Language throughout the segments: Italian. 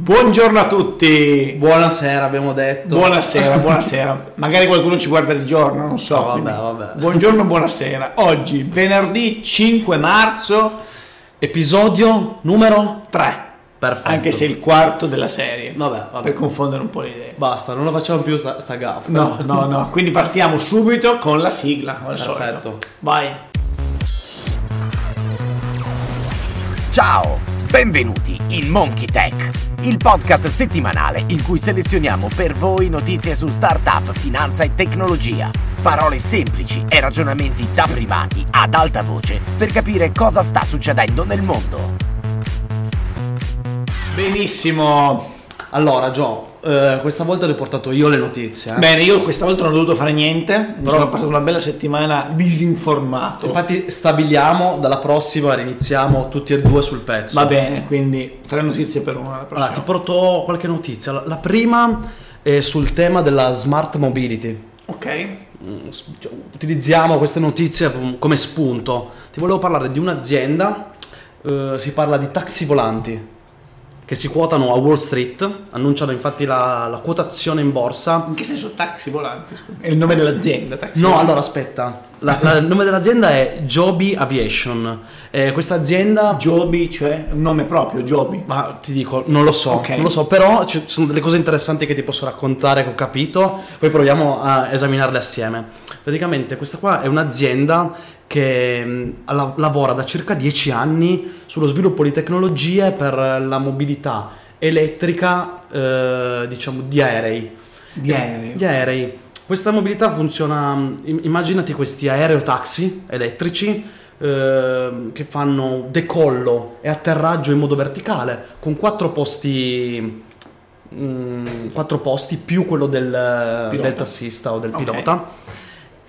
Buongiorno a tutti. Buonasera, abbiamo detto. Buonasera, buonasera. Magari qualcuno ci guarda di giorno, non so. No, vabbè, quindi vabbè. Buongiorno, buonasera. Oggi, venerdì 5 marzo Episodio numero 3. Perfetto. Anche se è il quarto della serie. Vabbè, vabbè. Per confondere un po' le idee. Basta, non lo facciamo più sta, sta gaffa. No, no, no. Quindi partiamo subito con la sigla. Come solito. Perfetto. Vai. Ciao, benvenuti in Monkey Tech, il podcast settimanale in cui selezioniamo per voi notizie su startup, finanza e tecnologia. Parole semplici e ragionamenti da privati ad alta voce per capire cosa sta succedendo nel mondo. Benissimo. Allora, Gio, eh, questa volta ti ho portato io le notizie. eh. Bene, io questa volta non ho dovuto fare niente. Mi Però- sono passato una bella settimana disinformato. Infatti stabiliamo dalla prossima iniziamo tutti e due sul pezzo. Va bene, quindi tre notizie per una. Allora, ti porto qualche notizia. La, la prima è sul tema della smart mobility. Ok. Mm, cioè, Utilizziamo queste notizie com- come spunto. Ti volevo parlare di un'azienda, eh, si parla di taxi volanti che si quotano a Wall Street, annunciano infatti la, la quotazione in borsa. In che senso taxi volanti? scusa? È il nome dell'azienda, taxi No, volanti. allora aspetta, La- la- il nome dell'azienda è Joby Aviation. Eh, questa azienda Joby, cioè un nome proprio, Joby. Ma ti dico, non lo so, Ok. non lo so, però ci sono delle cose interessanti che ti posso raccontare, che ho capito, poi proviamo a esaminarle assieme. Praticamente questa qua è un'azienda che mh, la- lavora da circa 10 anni sullo sviluppo di tecnologie per la mobilità elettrica, eh, diciamo, di aerei. Di aerei. Di aerei. Questa mobilità funziona, im- immaginati questi aerotaxi elettrici ehm, che fanno decollo e atterraggio in modo verticale con quattro posti, mm, quattro posti più quello del, del tassista o del Ok. pilota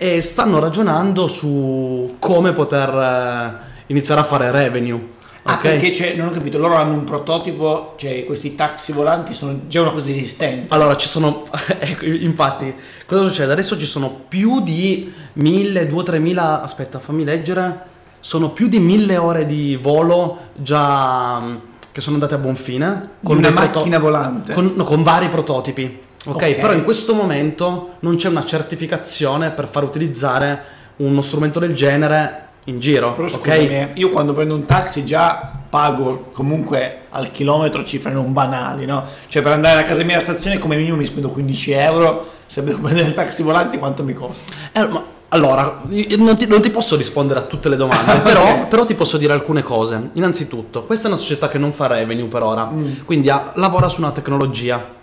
e stanno ragionando su come poter eh, iniziare a fare revenue. Ah, ok? perché non ho capito, loro hanno un prototipo, cioè questi taxi volanti sono già una cosa esistente. Allora, ci sono, ecco, infatti, cosa succede? Adesso ci sono più di 1000, 2 3000, aspetta, fammi leggere, sono più di 1000 ore di volo già mh, che sono andate a buon fine. Con una dei proto- macchina volante. Con, no, con vari prototipi. Ok, Ok. però in questo momento non c'è una certificazione per far utilizzare uno strumento del genere in giro. Però ok? scusami, io quando prendo un taxi già pago comunque al chilometro cifre non banali, no? Cioè per andare a casa mia alla stazione come minimo mi spendo 15 euro, se devo prendere il taxi volante quanto mi costa? Eh, ma- allora, non ti, non ti posso rispondere a tutte le domande, però, però ti posso dire alcune cose. Innanzitutto, questa è una società che non fa revenue per ora, Mm. quindi ha- lavora su una tecnologia.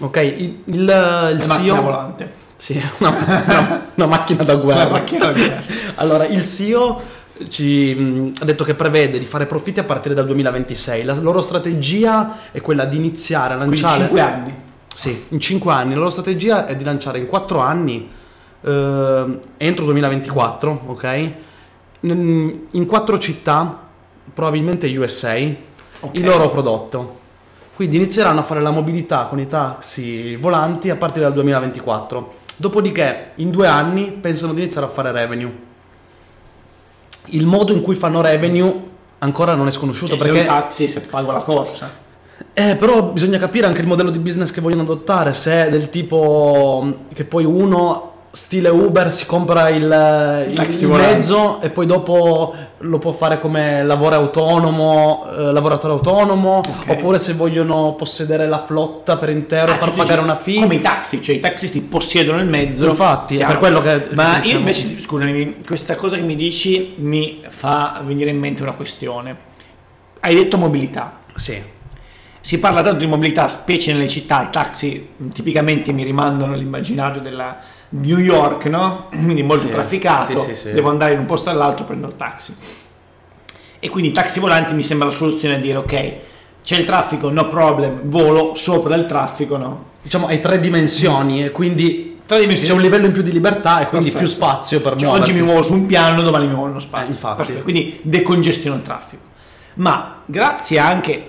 Ok, il, il, CEO... volante. Sì, una, una- una macchina da guerra. Macchina volante. Allora, il CEO ci mh, ha detto che prevede di fare profitti a partire dal 2026. La loro strategia è quella di iniziare a lanciare... 5 anni. Sì, in 5 anni. La loro strategia è di lanciare in 4 anni, eh, entro 2024, ok? In, in 4 città, probabilmente USA, Ok. il loro prodotto. Quindi inizieranno a fare la mobilità con i taxi volanti a partire dal 2024. Dopodiché, in due anni, pensano di iniziare a fare revenue. Il modo in cui fanno revenue ancora non è sconosciuto Cioè, se perché... un taxi se pago la corsa. Eh, però bisogna capire anche il modello di business che vogliono adottare, se è del tipo mh, che poi uno stile Uber si compra il, il- il mezzo e poi dopo lo può fare come lavoro autonomo, eh, lavoratore autonomo, Ok. oppure se vogliono possedere la flotta per intero Ah, far cioè, pagare una fee. Come i taxi, cioè i taxi si possiedono il mezzo. Infatti, è per quello che- Ma che io diciamo- invece, scusami, questa cosa che mi dici mi fa venire in mente una questione. Hai detto mobilità. Sì. Si parla tanto di mobilità, specie nelle città, i taxi tipicamente mi rimandano all'immaginario della New York, no? Quindi molto Sì, trafficato, sì, sì, devo andare in un posto all'altro, prendo il taxi. E quindi i taxi volanti mi sembra la soluzione a dire ok, c'è il traffico, no problem, volo sopra il traffico, no? Diciamo hai tre dimensioni e quindi Tre dimensioni. c'è un livello in più di libertà e quindi Perfetto. più spazio per Cioè, muoverti. oggi mi muovo su un piano, domani mi muovo in uno spazio. Eh, infatti. Perfetto, Quindi decongestiono il traffico. Ma grazie anche,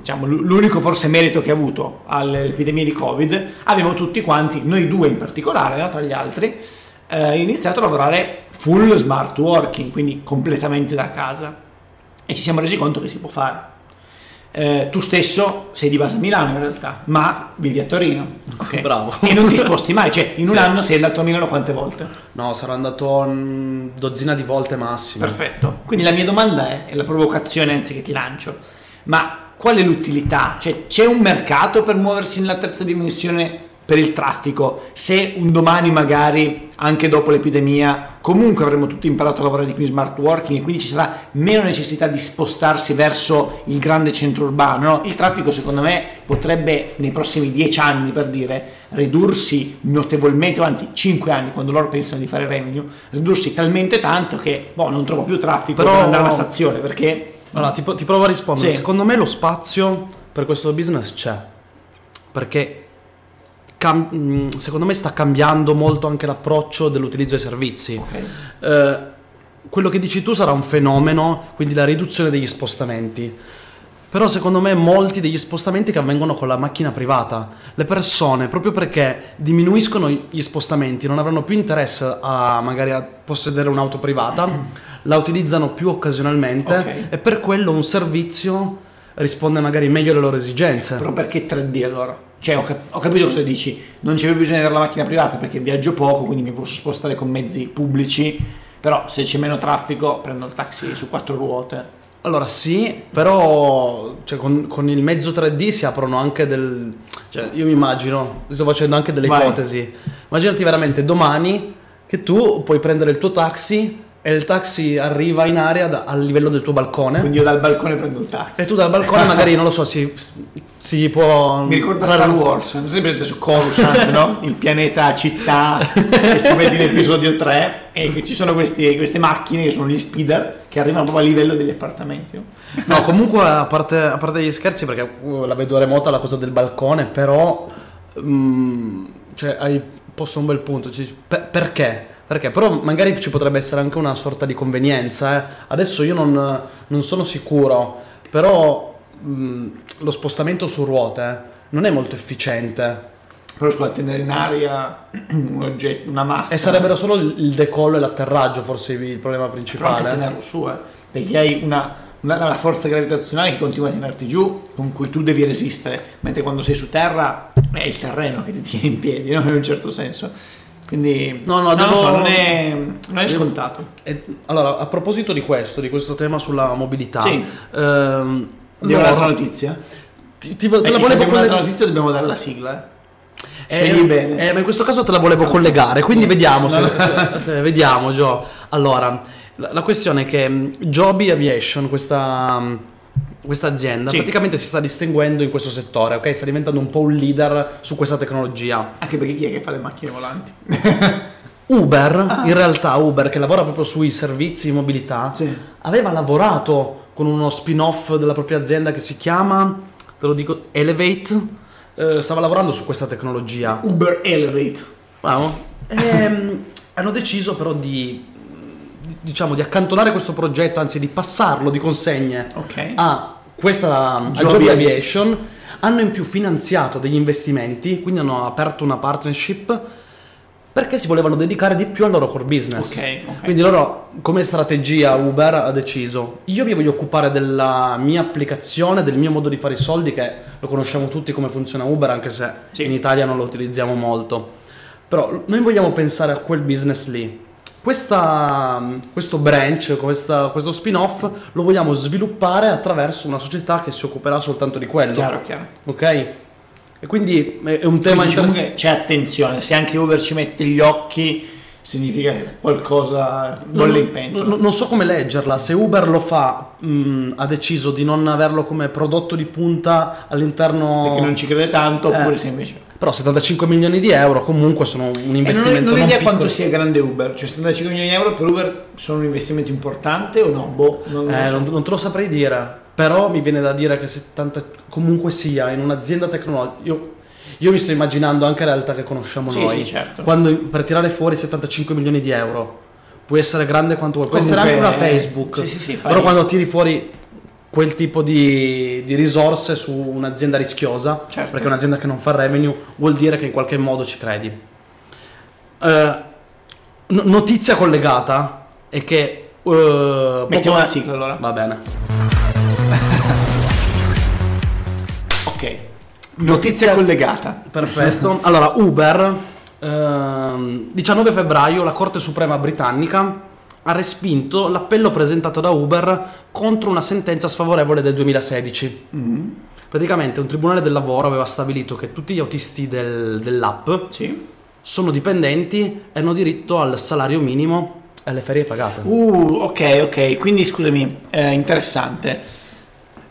diciamo, l'unico forse merito che ha avuto all'epidemia di Covid, abbiamo tutti quanti, noi due in particolare, tra gli altri, eh, iniziato a lavorare full smart working, quindi completamente da casa. E ci siamo resi conto che si può fare. Eh, tu stesso sei di base a Milano in realtà, ma vivi a Torino. ok? Bravo. E non ti sposti mai, cioè in un Sì. anno sei andato a Milano quante volte? No, sarò andato mm, dozzina di volte massimo. Perfetto. Quindi la mia domanda è, è la provocazione anzi che ti lancio, ma qual è l'utilità? Cioè c'è un mercato per muoversi nella terza dimensione per il traffico? Se un domani magari, anche dopo l'epidemia, comunque avremo tutti imparato a lavorare di più in smart working e quindi ci sarà meno necessità di spostarsi verso il grande centro urbano, no? il traffico secondo me potrebbe nei prossimi dieci anni per dire ridursi notevolmente, o anzi 5 anni quando loro pensano di fare revenue, ridursi talmente tanto che boh, non trovo più traffico Però- per andare alla stazione perché Allora, ti, ti provo a rispondere. Sì. Secondo me lo spazio per questo business c'è. Perché cam- mm, secondo me sta cambiando molto anche l'approccio dell'utilizzo dei servizi. ok, Eh, quello che dici tu sarà un fenomeno, quindi la riduzione degli spostamenti. Però secondo me molti degli spostamenti che avvengono con la macchina privata, le persone proprio perché diminuiscono gli spostamenti, non avranno più interesse a magari a possedere un'auto privata, la utilizzano più occasionalmente Ok. e per quello un servizio risponde magari meglio alle loro esigenze. però perché 3D allora? Cioè ho, cap- ho capito cosa dici, non c'è più bisogno di avere la macchina privata perché viaggio poco, quindi mi posso spostare con mezzi pubblici, però se c'è meno traffico prendo il taxi su quattro ruote. Allora sì, però cioè, con, con il mezzo 3D si aprono anche del... Cioè, io mi immagino, sto facendo anche delle Vai. ipotesi. Immaginati veramente domani che tu puoi prendere il tuo taxi e il taxi arriva in area da- al livello del tuo balcone Quindi io dal balcone prendo il taxi. e tu dal balcone magari, non lo so, si, si può... Mi ricorda Star un- Wars, non sempre su Coruscant, no? Il pianeta città che si vede in episodio 3 e che ci sono questi- queste macchine che sono gli speeder che arrivano proprio a livello degli appartamenti. no? No, comunque a parte, a parte gli scherzi, perché uh, la vedo remota la cosa del balcone, però mm, cioè, hai posto un bel punto. Ci- per- perché? Perché? Però magari ci potrebbe essere anche una sorta di convenienza. eh. Adesso io non, non sono sicuro, però mm, lo spostamento su ruote eh, non è molto efficiente. Però scusa, tenere in aria un oggetto, una massa. E sarebbero solo il decollo e l'atterraggio forse il problema Però anche principale. tenerlo su, eh, perché hai una, una, una forza gravitazionale che continua a tenerti giù, con cui tu devi resistere, mentre quando sei su terra è il terreno che ti tiene in piedi, no? in un certo senso. Quindi No, no, non devo- lo so, non è, non è scontato. E- allora, a proposito di questo, di questo tema sulla mobilità, Sì. ehm, Abbiamo loro- un'altra notizia? Ti, ti, te Eh, la volevo abbiamo un'altra notizia dobbiamo dare la sigla. eh. Eh, Scegli bene. eh, ma in questo caso te la volevo collegare, quindi vediamo se, se- se- vediamo, Gio. Allora, la, la questione è che mh, Joby Aviation, questa, mh, questa azienda, Sì. praticamente si sta distinguendo in questo settore, ok? Sta diventando un po' un leader su questa tecnologia. Anche perché chi è che fa le macchine volanti? Uber, in realtà Uber che lavora proprio sui servizi di mobilità, Sì. aveva lavorato con uno spin-off della propria azienda che si chiama, te lo dico, Elevate, eh, stava lavorando su questa tecnologia. Uber Elevate. Bravo. Ehm, hanno deciso però di- diciamo, di accantonare questo progetto, anzi di passarlo di consegne Ok. a questa a Joby Aviation. Hanno in più finanziato degli investimenti, quindi hanno aperto una partnership perché si volevano dedicare di più al loro core business. Ok, ok. Quindi loro, come strategia, Uber ha deciso: io mi voglio occupare della mia applicazione, del mio modo di fare i soldi, che lo conosciamo tutti come funziona Uber, anche se Sì. in Italia non lo utilizziamo molto. Però noi vogliamo pensare a quel business lì. Questa- questo branch, questa- questo spin-off lo vogliamo sviluppare attraverso una società che si occuperà soltanto di quello. Chiaro, chiaro. Ok? E quindi è un tema Quindi diciamo interessante. c'è attenzione, se anche Uber ci mette gli occhi significa che qualcosa bolle in pentola. non- non so come leggerla. Se Uber lo fa, mh, ha deciso di non averlo come prodotto di punta all'interno. perché non ci crede tanto, Eh. oppure se invece... Però 75 milioni di euro comunque sono un E non, investimento. non ho idea quanto sia grande Uber, cioè 75 milioni di euro per Uber sono un investimento importante o no? Boh, non, non Eh, so. non, non te lo saprei dire, però mi viene da dire che 70 comunque sia in un'azienda tecnologica. Io, io mi sto immaginando anche la realtà che conosciamo Sì, noi. sì, certo. Quando per tirare fuori 75 milioni di euro può essere grande quanto vuoi, può essere anche una Facebook. sì, sì, sì, però quando tiri fuori quel tipo di, di risorse su un'azienda rischiosa, Certo. perché un'azienda che non fa revenue vuol dire che in qualche modo ci credi. No- notizia collegata è che eh, Mettiamo la sigla allora. Va bene. Notizia collegata. Perfetto. Allora, Uber, ehm, 19 febbraio, la Corte Suprema britannica ha respinto l'appello presentato da Uber contro una sentenza sfavorevole del 2016. Mm. Praticamente un tribunale del lavoro aveva stabilito che tutti gli autisti del- dell'app Sì. sono dipendenti e hanno diritto al salario minimo e alle ferie pagate. Uh, ok, ok. Quindi scusami, eh, interessante.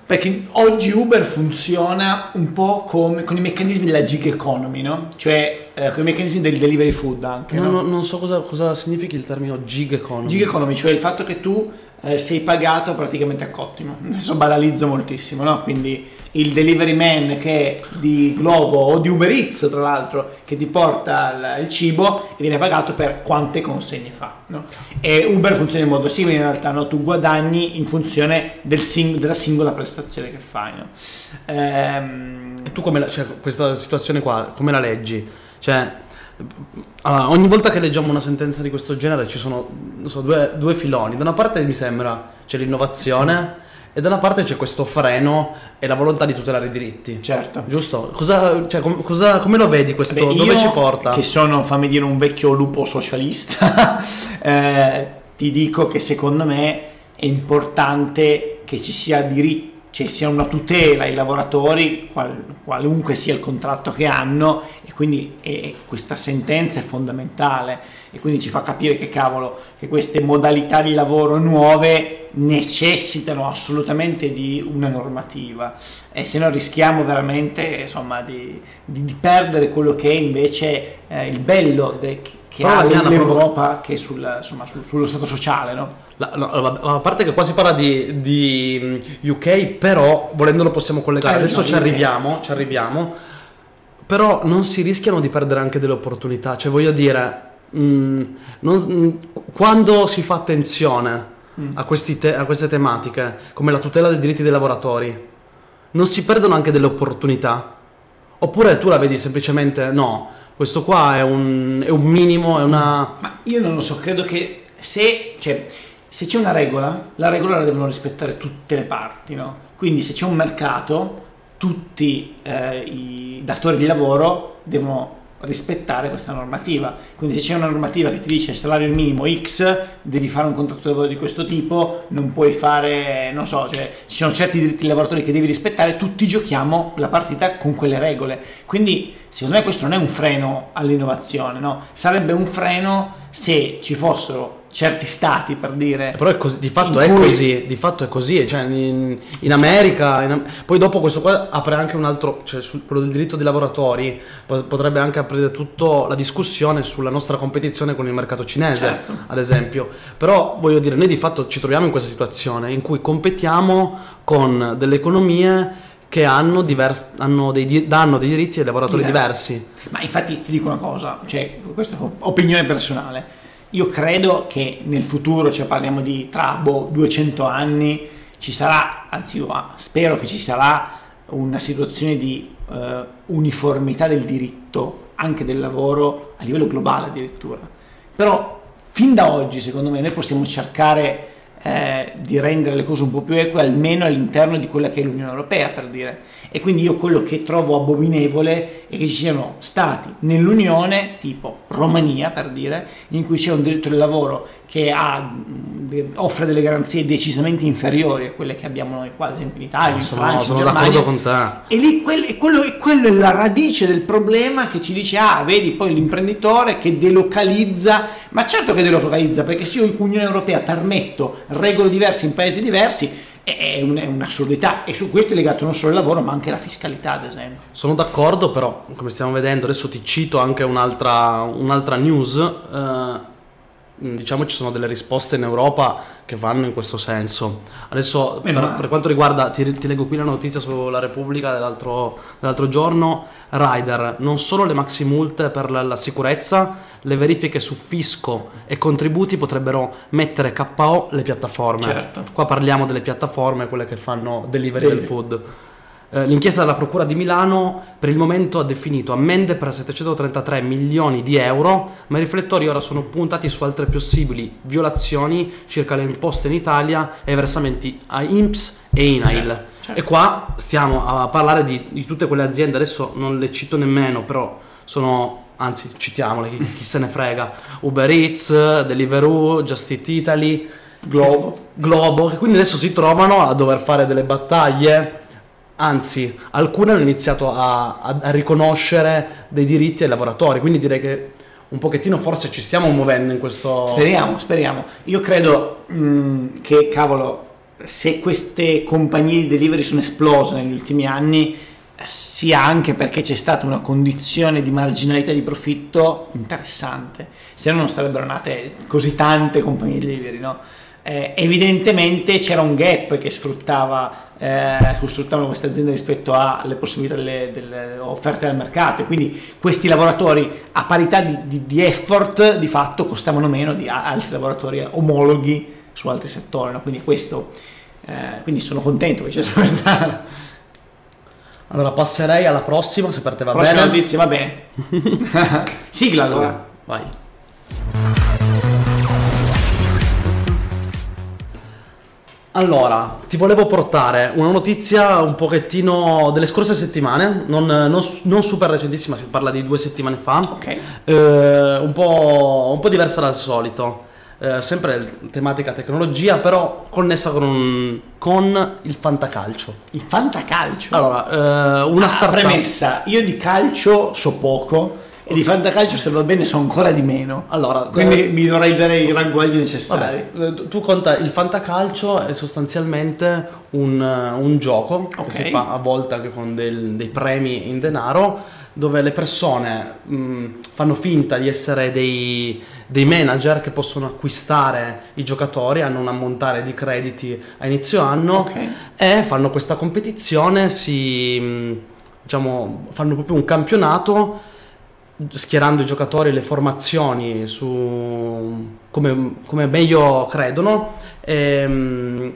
Perché oggi Uber funziona un po' come con i meccanismi della gig economy, no? Cioè eh, con i meccanismi del delivery food anche. Non, no? non- non so cosa, cosa significhi il termine gig economy. Gig economy, cioè il fatto che tu eh, sei pagato praticamente a cottimo. Adesso banalizzo moltissimo, no? Quindi il delivery man che di Glovo o di Uber Eats, tra l'altro, che ti porta il, il cibo e viene pagato per quante consegne fa, no? E Uber funziona in modo simile in realtà, no? Tu guadagni in funzione del sing- della singola prestazione che fai, no? Ehm, E tu come la, cioè, questa situazione qua, come la leggi? Cioè, allora, ogni volta che leggiamo una sentenza di questo genere ci sono so, due, due filoni. Da una parte mi sembra c'è l'innovazione e da una parte c'è questo freno e la volontà di tutelare i diritti. certo. Giusto? Cosa, cioè, com- cosa- come lo vedi questo? Beh, Dove ci porta? Che sono, fammi dire, un vecchio lupo socialista, eh, ti dico che secondo me è importante che ci sia diritto, cioè sia una tutela ai lavoratori, qual- qualunque sia il contratto che hanno, quindi eh, questa sentenza è fondamentale e quindi ci fa capire che cavolo, che queste modalità di lavoro nuove necessitano assolutamente di una normativa e se no rischiamo veramente insomma di, di- di perdere quello che è invece eh, il bello de- che Però ha è l'Europa che sul, insomma, sul- sullo stato sociale no? La- no, a parte che qua si parla di, di, mm, UK, però volendolo possiamo collegare. Eh, Adesso no, ci arriviamo, ci arriviamo. Però non si rischiano di perdere anche delle opportunità. Cioè, voglio dire, mm, non- mm, quando si fa attenzione Mm. a, questi te- a queste tematiche, come la tutela dei diritti dei lavoratori, non si perdono anche delle opportunità? Oppure tu la vedi semplicemente, no, questo qua è un, è un minimo, è una... Ma io non lo so, credo che se, cioè, se c'è una regola, la regola la devono rispettare tutte le parti, no? Quindi se c'è un mercato, tutti eh, i datori di lavoro devono rispettare questa normativa. Quindi se c'è una normativa che ti dice salario minimo X, devi fare un contratto di lavoro di questo tipo, non puoi fare, non so, cioè ci sono certi diritti dei lavoratori che devi rispettare, tutti giochiamo la partita con quelle regole. Quindi secondo me questo non è un freno all'innovazione, no? Sarebbe un freno se ci fossero certi stati per dire Però è così, di fatto è cui- così, di fatto è così, cioè in, in America, in poi dopo questo qua apre anche un altro, cioè sul quello del diritto dei lavoratori, po- potrebbe anche aprire tutta la discussione sulla nostra competizione con il mercato cinese, Certo. ad esempio. Però voglio dire, noi di fatto ci troviamo in questa situazione in cui competiamo con delle economie che hanno, divers- hanno dei, danno dei diritti ai lavoratori Diversi. diversi. Ma infatti ti dico una cosa, cioè, questa è opinione personale. Io credo che nel futuro, cioè parliamo di tra boh, 200 anni, ci sarà, anzi io ah, spero che ci sarà una situazione di eh, uniformità del diritto, anche del lavoro, a livello globale addirittura. Però fin da oggi, secondo me, noi possiamo cercare eh, di rendere le cose un po' più eque, almeno all'interno di quella che è l'Unione Europea, per dire. E quindi io quello che trovo abominevole è che ci siano stati nell'Unione, tipo Romania per dire, in cui c'è un diritto del lavoro che ha, offre delle garanzie decisamente inferiori a quelle che abbiamo noi qua, ad esempio in Italia, in Sono, Francia, sono in Germania. d'accordo con te. E lì quel- quello, quello è la radice del problema che ci dice, ah, vedi poi l'imprenditore che delocalizza, ma certo che delocalizza, perché se io in Unione Europea permetto regole diverse in paesi diversi, è è un- è un'assurdità e su questo è legato non solo il lavoro ma anche la fiscalità ad esempio. Sono d'accordo, però come stiamo vedendo, adesso ti cito anche un'altra, un'altra news, eh, diciamo ci sono delle risposte in Europa che vanno in questo senso. Adesso per, per quanto riguarda, ti, ti leggo qui la notizia sulla Repubblica dell'altro, dell'altro giorno, Rider, non solo le maxi multe per la, la sicurezza, le verifiche su fisco e contributi potrebbero mettere KO le piattaforme. Certo. Qua parliamo delle piattaforme, quelle che fanno delivery del Delivery. food. Eh, l'inchiesta della Procura di Milano per il momento ha definito ammende per 733 milioni di euro, ma i riflettori ora sono puntati su altre possibili violazioni circa le imposte in Italia e versamenti a INPS e INAIL. Certo, certo. E qua stiamo a parlare di, di tutte quelle aziende, adesso non le cito nemmeno, però sono anzi citiamole, chi, chi se ne frega, Uber Eats, Deliveroo, Just Eat Italy, Globo. Globo, che quindi adesso si trovano a dover fare delle battaglie, anzi alcune hanno iniziato a, a- a riconoscere dei diritti ai lavoratori, quindi direi che un pochettino forse ci stiamo muovendo in questo... Speriamo, speriamo. Io credo mh, che, cavolo, se queste compagnie di delivery sono esplose negli ultimi anni, sia anche perché c'è stata una condizione di marginalità di profitto interessante, se no non sarebbero nate così tante compagnie delivery, no? Eh, evidentemente c'era un gap che sfruttava, eh, sfruttavano queste aziende rispetto alle possibilità delle, delle offerte dal mercato e quindi questi lavoratori a parità di, di- di effort di fatto costavano meno di altri lavoratori omologhi su altri settori, no? quindi questo, eh, quindi sono contento che c'è stata questa Allora passerei alla prossima, se per te va prossima bene. notizia, va bene. Sigla allora. Vai. Allora, ti volevo portare una notizia un pochettino delle scorse settimane, non, non- non super recentissima, si parla di due settimane fa, Ok. eh, un, po', un po' diversa dal solito, Eh, sempre tematica tecnologia, però connessa con, con il fantacalcio. Il fantacalcio. Allora, eh, una Ah, startup... premessa, io di calcio so poco e di fantacalcio se va bene so ancora di meno. Allora, Quindi eh, mi dovrei dare i ragguagli necessari. Vabbè, eh, tu- conta il fantacalcio è sostanzialmente un, eh, un gioco Ok. che si fa a volte anche con del- dei premi in denaro dove le persone mh, fanno finta di essere dei, dei manager che possono acquistare i giocatori, hanno un ammontare di crediti a inizio anno Ok. e fanno questa competizione, si, mh, diciamo, fanno proprio un campionato schierando i giocatori e le formazioni su come, come meglio credono ehm,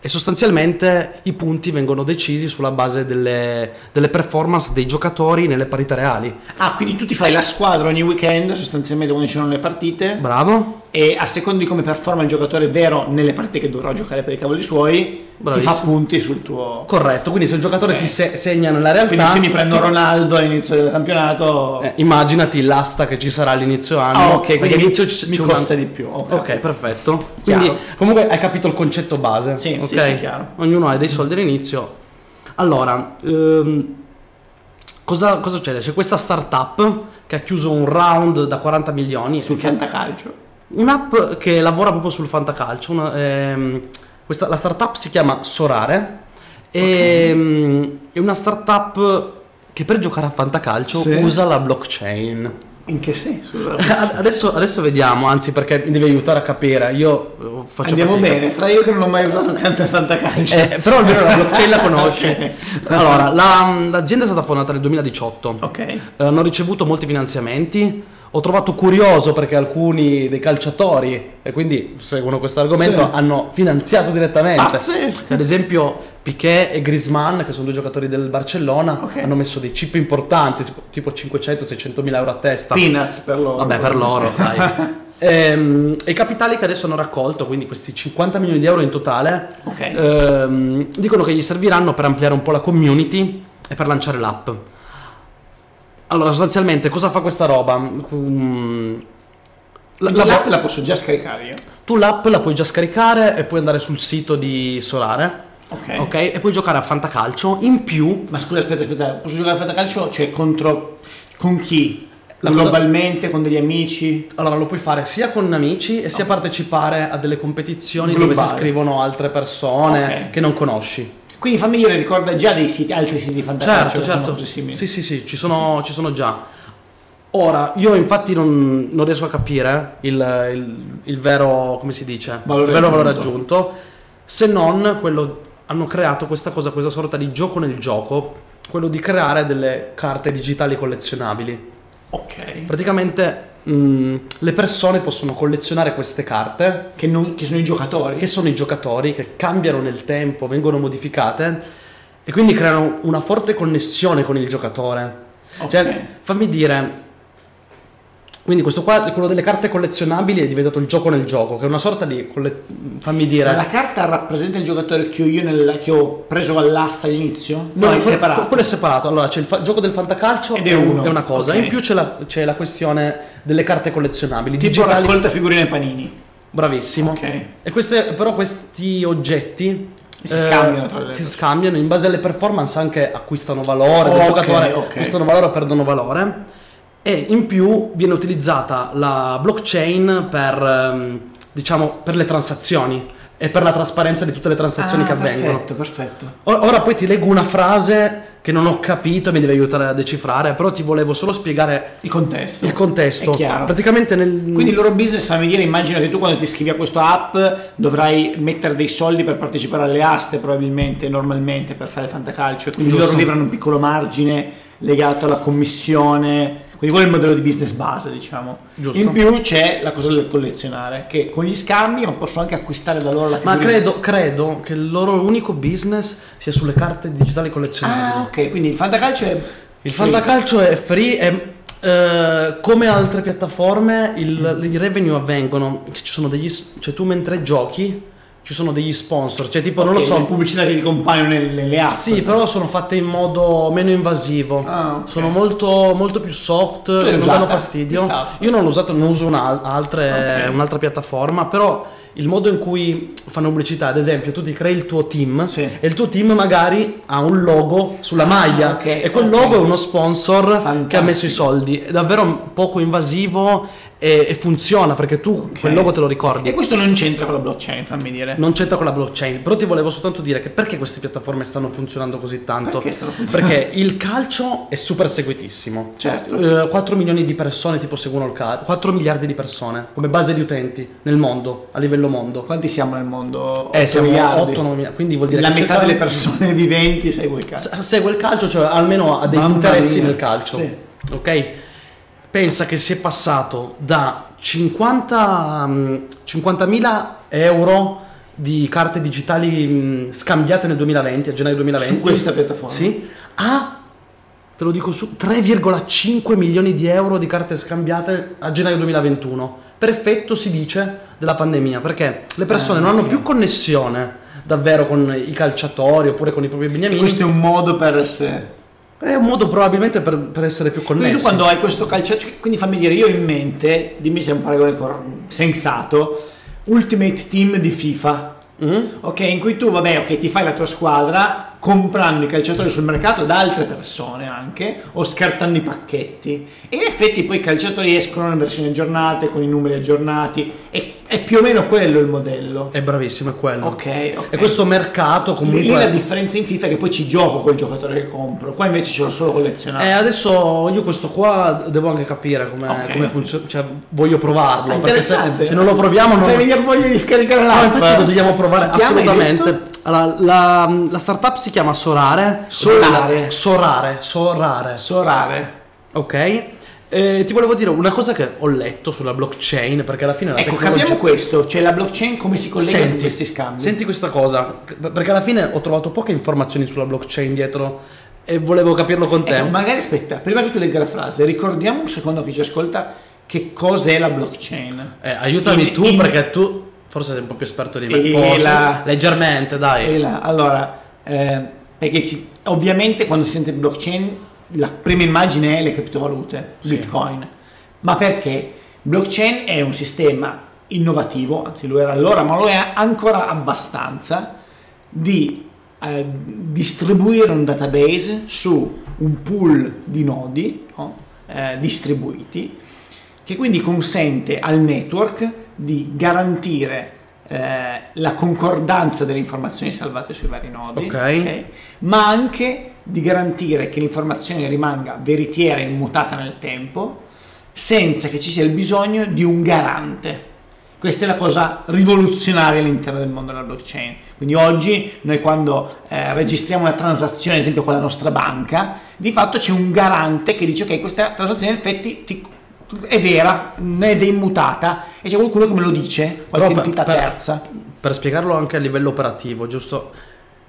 e, sostanzialmente i punti vengono decisi sulla base delle, delle performance dei giocatori nelle partite reali. Ah, quindi tu ti fai la squadra ogni weekend, sostanzialmente quando ci sono le partite, Bravo? E a seconda di come performa il giocatore vero nelle partite che dovrà giocare per i cavoli suoi, Bravissimo. ti fa punti sul tuo... Corretto, quindi se il giocatore Ok. ti se- segna nella realtà... Quindi se mi prendo ti- Ronaldo all'inizio del campionato... eh, immaginati l'asta che ci sarà all'inizio anno. ah, ok, quindi all'inizio mi, c- mi c'è una- costa di più. Ok, Ok, perfetto. Chiaro. Quindi comunque hai capito il concetto base. Sì, ok? sì, sì, chiaro. Ognuno ha dei soldi all'inizio. Allora, ehm, cosa, cosa succede? C'è questa startup che ha chiuso un round da 40 milioni. Sul fantacalcio. Un'app che lavora proprio sul fantacalcio. una- ehm, questa- la startup si chiama Sorare. E, ehm, è una startup che per giocare a fantacalcio Sì. usa la blockchain. In che senso? Adesso, adesso vediamo, anzi perché mi devi aiutare a capire. Io eh, faccio Andiamo fatica. bene, tra io che non ho mai usato canto al fantacalcio. Eh, però almeno la blockchain la conosci. Ok. Allora, la- l'azienda è stata fondata nel 2018. Ok. Eh, hanno ricevuto molti finanziamenti. Ho trovato curioso perché alcuni dei calciatori, e quindi seguono questo argomento, Sì. hanno finanziato direttamente. Pazzesco. Ad esempio, Piquet e Griezmann, che sono due giocatori del Barcellona, Ok. hanno messo dei chip importanti, tipo 500-600 mila euro a testa. Peanuts per loro. Vabbè, per loro, dai. Ehm, e i capitali che adesso hanno raccolto, quindi questi 50 milioni di euro in totale, Ok. ehm, dicono che gli serviranno per ampliare un po' la community e per lanciare l'app. Allora, sostanzialmente, cosa fa questa roba? Mm, la- La, la- l'app la posso già scaricare io. tu l'app la puoi già scaricare e puoi andare sul sito di Solare, Ok. ok? E puoi giocare a fantacalcio. In più, Ma scusa, aspetta, aspetta, posso giocare a fantacalcio? Cioè contro con chi? La cosa- Globalmente, con degli amici? allora lo puoi fare sia con amici e sia partecipare a delle competizioni dove Globali. si iscrivono altre persone Ok. che non conosci. Quindi dire, ricorda già dei siti, altri siti di fantacalcio Certo, fanno certo. Sì, sì, sì, ci sono, ci sono già. Ora, io infatti non, non riesco a capire il, il- il vero, come si dice, Valore il vero valore aggiunto. aggiunto, se non quello, hanno creato questa cosa, questa sorta di gioco nel gioco, quello di creare delle carte digitali collezionabili. Ok. Praticamente mh, le persone possono collezionare queste carte Che, non- che sono i giocatori? che sono i giocatori che cambiano nel tempo, vengono modificate e quindi creano una forte connessione con il giocatore. Ok. Cioè, fammi dire, quindi questo qua, quello delle carte collezionabili, è diventato il gioco nel gioco, che è una sorta di, colle- fammi dire... La carta rappresenta il giocatore che ho io nel- che ho preso all'asta all'inizio? No, No, è separato. Quello è separato. Allora, c'è il fa- gioco del fantacalcio Ed è è, un- uno. è una cosa. Ok. In più c'è la, c'è la questione delle carte collezionabili. tipo digitali. raccolta figurine panini. Bravissimo. Ok. E queste, però questi oggetti eh, Si scambiano tra le si scambiano in base alle performance anche acquistano valore Ok, del giocatore ok. acquistano valore o perdono valore e in più viene utilizzata la blockchain per ehm, diciamo per le transazioni e per la trasparenza di tutte le transazioni Ah, che avvengono Perfetto, perfetto. Ora poi ti leggo una frase che non ho capito, mi devi aiutare a decifrare, però ti volevo solo spiegare Il contesto. il contesto. È chiaro. Praticamente nel Quindi il loro business fammi dire, immagino che tu quando ti iscrivi a questa app dovrai mettere dei soldi per partecipare alle aste probabilmente, normalmente per fare il fantacalcio, quindi Giusto. loro livrano un piccolo margine legato alla commissione, quindi quello è il modello di business base diciamo. Giusto. In più c'è la cosa del collezionare, che con gli scambi non posso anche acquistare da loro la Ma figurina. credo, credo che il loro unico business sia sulle carte digitali collezionabili. Ah ok, quindi il fantacalcio è... Il fantacalcio è free e eh, come altre piattaforme il, i revenue avvengono, che ci sono degli, s- cioè tu mentre giochi ci sono degli sponsor, cioè tipo non lo so, pubblicità che ti compaiono nelle, nelle app. sì però sono fatte in modo meno invasivo, Ah, ok. sono molto, molto più soft, non usata? danno fastidio. Io non l'ho usato, non uso una- altre- Ok. un'altra piattaforma, però il modo in cui fanno pubblicità, ad esempio tu ti crei il tuo team Sì. e il tuo team magari ha un logo sulla maglia ok, e quel ok. logo è uno sponsor che ha Fantastico. messo i soldi, è davvero poco invasivo e, e funziona perché tu Ok. quel logo te lo ricordi. E questo non c'entra con la blockchain, fammi dire. Non c'entra con la blockchain, però ti volevo soltanto dire che perché queste piattaforme stanno funzionando così tanto? Perché? Perché il calcio è super seguitissimo. Certo. Eh, 4 milioni di persone tipo seguono il calcio, 4 miliardi di persone come base di utenti nel mondo, a livello mondo. Quanti siamo nel mondo? Eh, siamo miliardi. 8 miliardi, quindi vuol dire La che metà c'è delle persone viventi segue il calcio. Segue il calcio, cioè almeno ha degli Mamma interessi mia. nel calcio. Sì. Ok? Pensa che si è passato da 50, mm, 50.000 euro di carte digitali mm, scambiate nel 2020, a gennaio 2020. Su questa piattaforma. Sì, a te lo dico su 3,5 milioni di euro di carte scambiate a gennaio 2021. Per effetto si dice della pandemia, perché le persone Ah, non hanno più connessione davvero con i calciatori oppure con i propri E beniamini. questo è un modo per essere. È un modo probabilmente per, per essere più connessi. Quindi tu quando hai questo calciatore, quindi fammi dire, io in mente, dimmi se è un paragone cor- sensato, Ultimate Team di FIFA. Mm? Ok, in cui tu, vabbè, ok, ti fai la tua squadra comprando i calciatori sul mercato da altre persone anche, o scartando i pacchetti. E in effetti poi i calciatori escono in versioni aggiornate, con i numeri aggiornati, e è più o meno quello il modello. È bravissimo, è quello. Ok, ok. E questo mercato Comunque comunque... la differenza in FIFA è che poi ci gioco col giocatore che compro, qua invece ce l'ho solo collezionato. Eh, adesso io questo qua devo anche capire come, Ok. come funziona, cioè voglio provarlo. Ah, perché se, interessante. se non lo proviamo non... Fai venire voglia di scaricare No, l'app. infatti lo dobbiamo provare Si assolutamente. Allora, la, la startup si chiama Sorare. Solare. Sorare, Sorare. Sorare. Ok. Eh, ti volevo dire una cosa che ho letto sulla blockchain, perché alla fine la Ecco, tecnologia... capiamo questo, cioè la blockchain come si collega a Senti, questi scambi. senti questa cosa, perché alla fine ho trovato poche informazioni sulla blockchain dietro e volevo capirlo con te. Ecco, magari aspetta, prima che tu legga la frase, ricordiamo un secondo chi ci ascolta che cos'è la blockchain. Eh, aiutami In- tu in- perché tu forse sei un po' più esperto di me. E Forse, la- leggermente, dai. E là, allora, eh, perché si- ovviamente quando si sente blockchain la prima immagine è le criptovalute, Sì. bitcoin. Ma perché? Blockchain è un sistema innovativo, anzi lo era allora, ma lo è ancora abbastanza, di eh, distribuire un database su un pool di nodi no? eh, distribuiti che quindi consente al network di garantire eh, la concordanza delle informazioni salvate sui vari nodi, Ok. ma anche di garantire che l'informazione rimanga veritiera e immutata nel tempo senza che ci sia il bisogno di un garante. Questa è la cosa rivoluzionaria all'interno del mondo della blockchain. Quindi oggi noi quando eh, registriamo una transazione, ad esempio con la nostra banca, di fatto c'è un garante che dice ok, questa transazione in effetti ti- è vera, ed è immutata e c'è qualcuno che me lo dice, qualche Però per- entità per- terza. Per spiegarlo anche a livello operativo, giusto?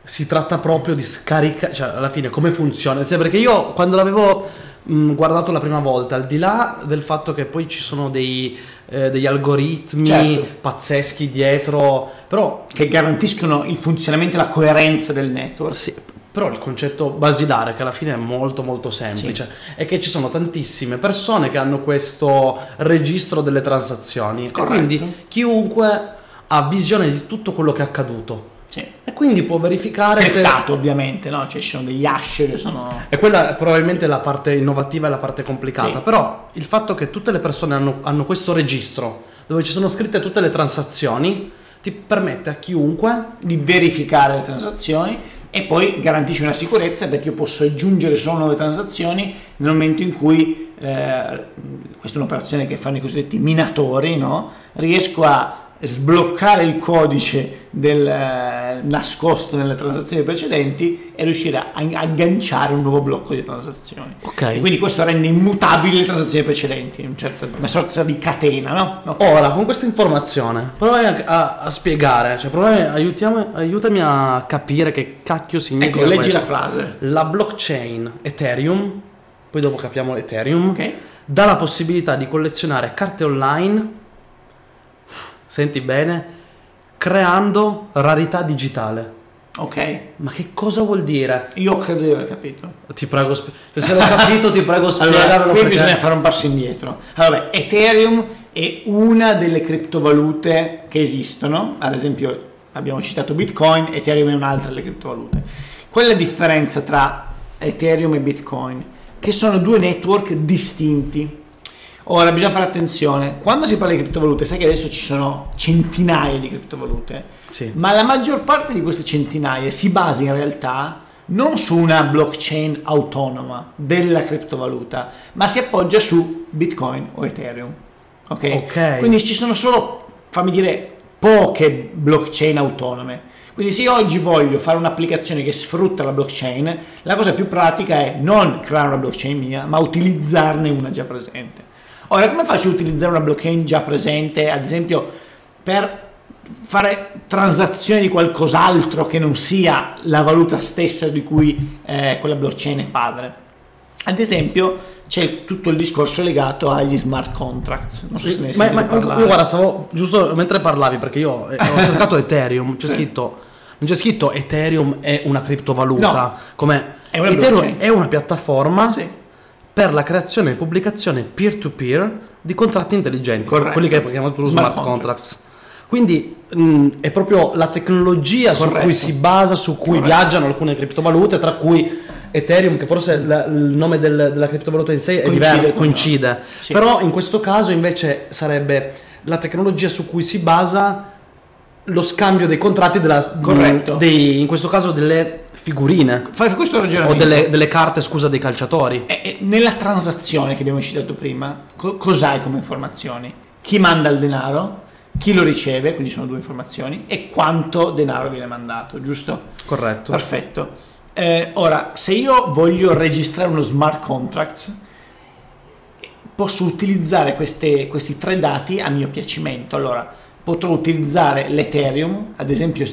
si tratta proprio di scaricare, cioè alla fine come funziona, cioè, perché io quando l'avevo mh, guardato la prima volta, al di là del fatto che poi ci sono dei, eh, degli algoritmi Certo. pazzeschi dietro, però che garantiscono il funzionamento e la coerenza del network. Sì, però il concetto basilare, che alla fine è molto molto semplice, è che ci sono tantissime persone che hanno questo registro delle transazioni. E Corretto. quindi chiunque ha visione di tutto quello che è accaduto. Sì. E quindi può verificare se... Criptato ovviamente, no? Cioè ci sono degli hash che sono... E quella è probabilmente la parte innovativa e la parte complicata. Sì. Però il fatto che tutte le persone hanno, hanno questo registro dove ci sono scritte tutte le transazioni ti permette a chiunque di verificare le transazioni e poi garantisce una sicurezza perché io posso aggiungere solo nuove transazioni nel momento in cui, eh, questa è un'operazione che fanno i cosiddetti minatori, no? riesco a sbloccare il codice del, eh, nascosto nelle transazioni precedenti e riuscire a agganciare un nuovo blocco di transazioni. Ok. E quindi questo rende immutabili le transazioni precedenti, un certo- una sorta di catena, no? Ok. Ora, con questa informazione, proviamo a, a- a spiegare, cioè proviamo, aiutiamo- aiutami a capire che cacchio significa Ecco, leggi questo. la frase. La blockchain Ethereum, poi dopo capiamo Ethereum, Ok? dà la possibilità di collezionare carte online, senti bene, creando rarità digitale. Ok? Ma che cosa vuol dire? Io credo di aver capito. Ti prego, cioè, se l'hai capito ti prego spiegarlo Allora, qui perché- bisogna fare un passo indietro. Allora, beh, Ethereum è una delle criptovalute che esistono, ad esempio abbiamo citato Bitcoin, Ethereum è un'altra delle criptovalute. Qual è la differenza tra Ethereum e Bitcoin? Che sono due network distinti. Ora bisogna fare attenzione, quando si parla di criptovalute, sai che adesso ci sono centinaia di criptovalute, Sì. ma la maggior parte di queste centinaia si basa in realtà non su una blockchain autonoma della criptovaluta, ma si appoggia su Bitcoin o Ethereum. Ok? Ok. Quindi ci sono solo, fammi dire, poche blockchain autonome. Quindi se io oggi voglio fare un'applicazione che sfrutta la blockchain, la cosa più pratica è non creare una blockchain mia, ma utilizzarne una già presente. Ora, come faccio a utilizzare una blockchain già presente, ad esempio, per fare transazioni di qualcos'altro che non sia la valuta stessa di cui eh, quella blockchain è padre? Ad esempio, c'è tutto il discorso legato agli smart contracts. Non so se ne hai Ma, ma- parlare. io guarda, stavo giusto mentre parlavi perché io eh, ho cercato Ethereum, c'è Sì. scritto non c'è scritto Ethereum è una criptovaluta, No. come Ethereum blockchain. è una piattaforma Sì. Per la creazione e pubblicazione peer to peer di contratti intelligenti, Corretto. quelli che hai chiamato tu Smart smart, contracts. Quindi mh, è proprio la tecnologia su Corretto. cui si basa, su cui Corretto. viaggiano alcune criptovalute, tra cui Ethereum, che forse la- il nome del- della criptovaluta in sé è Coincide diverso, coincide. Sì. Però in questo caso invece sarebbe la tecnologia su cui si basa lo scambio dei contratti della, Corretto. dei- in questo caso delle figurine Fai questo o ragionamento. delle, delle carte, scusa, dei calciatori. E- e nella transazione che abbiamo citato prima, co- cos'hai come informazioni? Chi manda il denaro, chi lo riceve, quindi sono due informazioni, e quanto denaro viene mandato, giusto? Corretto. Perfetto. Eh, ora, se io voglio registrare uno smart contract, posso utilizzare queste- questi tre dati a mio piacimento. Allora, potrò utilizzare l'Ethereum, ad esempio